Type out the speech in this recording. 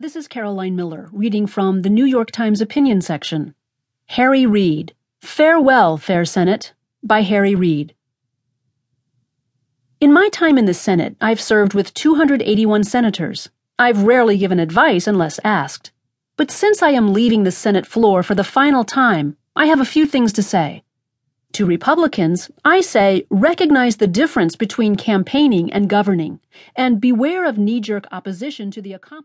This is Caroline Miller reading from the New York Times opinion section. Harry Reid, Farewell, Fair Senate, by Harry Reid. In my time in the Senate, I've served with 281 senators. I've rarely given advice unless asked. But since I am leaving the Senate floor for the final time, I have a few things to say. To Republicans, I say recognize the difference between campaigning and governing, and beware of knee jerk opposition to the accomplishment.